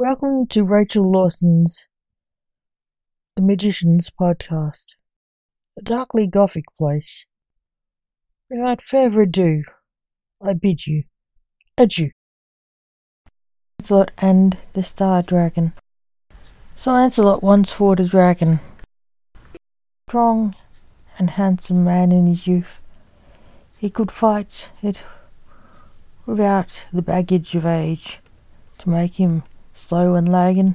Welcome to Rachel Lawson's The Magician's Podcast, a darkly gothic place. Without further ado, I bid you adieu. Lancelot and the Star Dragon. Sir Lancelot once fought a dragon, strong and handsome man in his youth. He could fight it without the baggage of age to make him slow and lagging.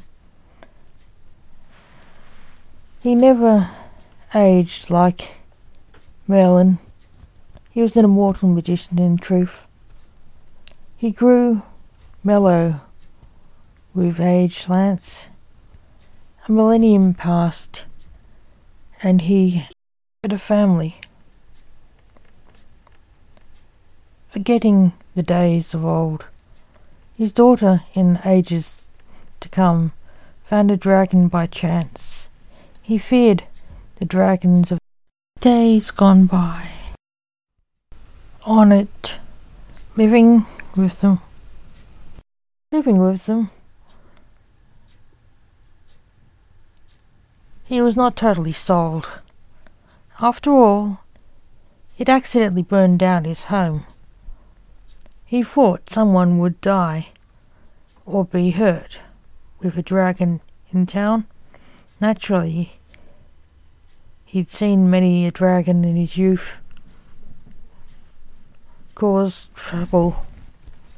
He never aged like Merlin. He was an immortal magician in truth. He grew mellow with age, Lance. A millennium passed, and he had a family. Forgetting the days of old, his daughter, in ages to come, found a dragon by chance. He feared the dragons of days gone by. On it, living with them, living with them. He was not totally sold. After all, it accidentally burned down his home. He thought someone would die or be hurt with a dragon in town. Naturally, he'd seen many a dragon in his youth cause trouble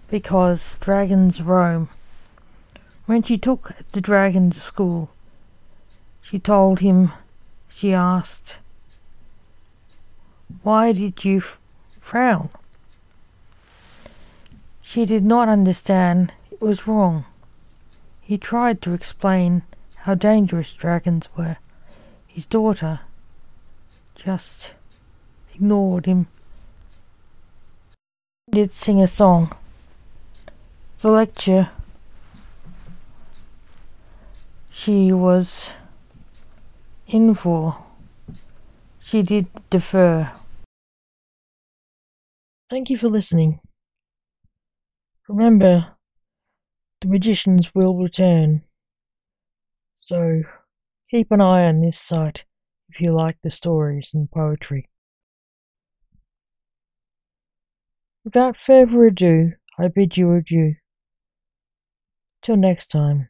because dragons roam. When she took the dragon to school, she told him, she asked, Why did you f- frown? She did not understand it was wrong. He tried to explain how dangerous dragons were. His daughter just ignored him. He did sing a song. The lecture she was in for. She did defer. Thank you for listening. Remember, the magicians will return. So keep an eye on this site if you like the stories and poetry. Without further ado, I bid you adieu. Till next time.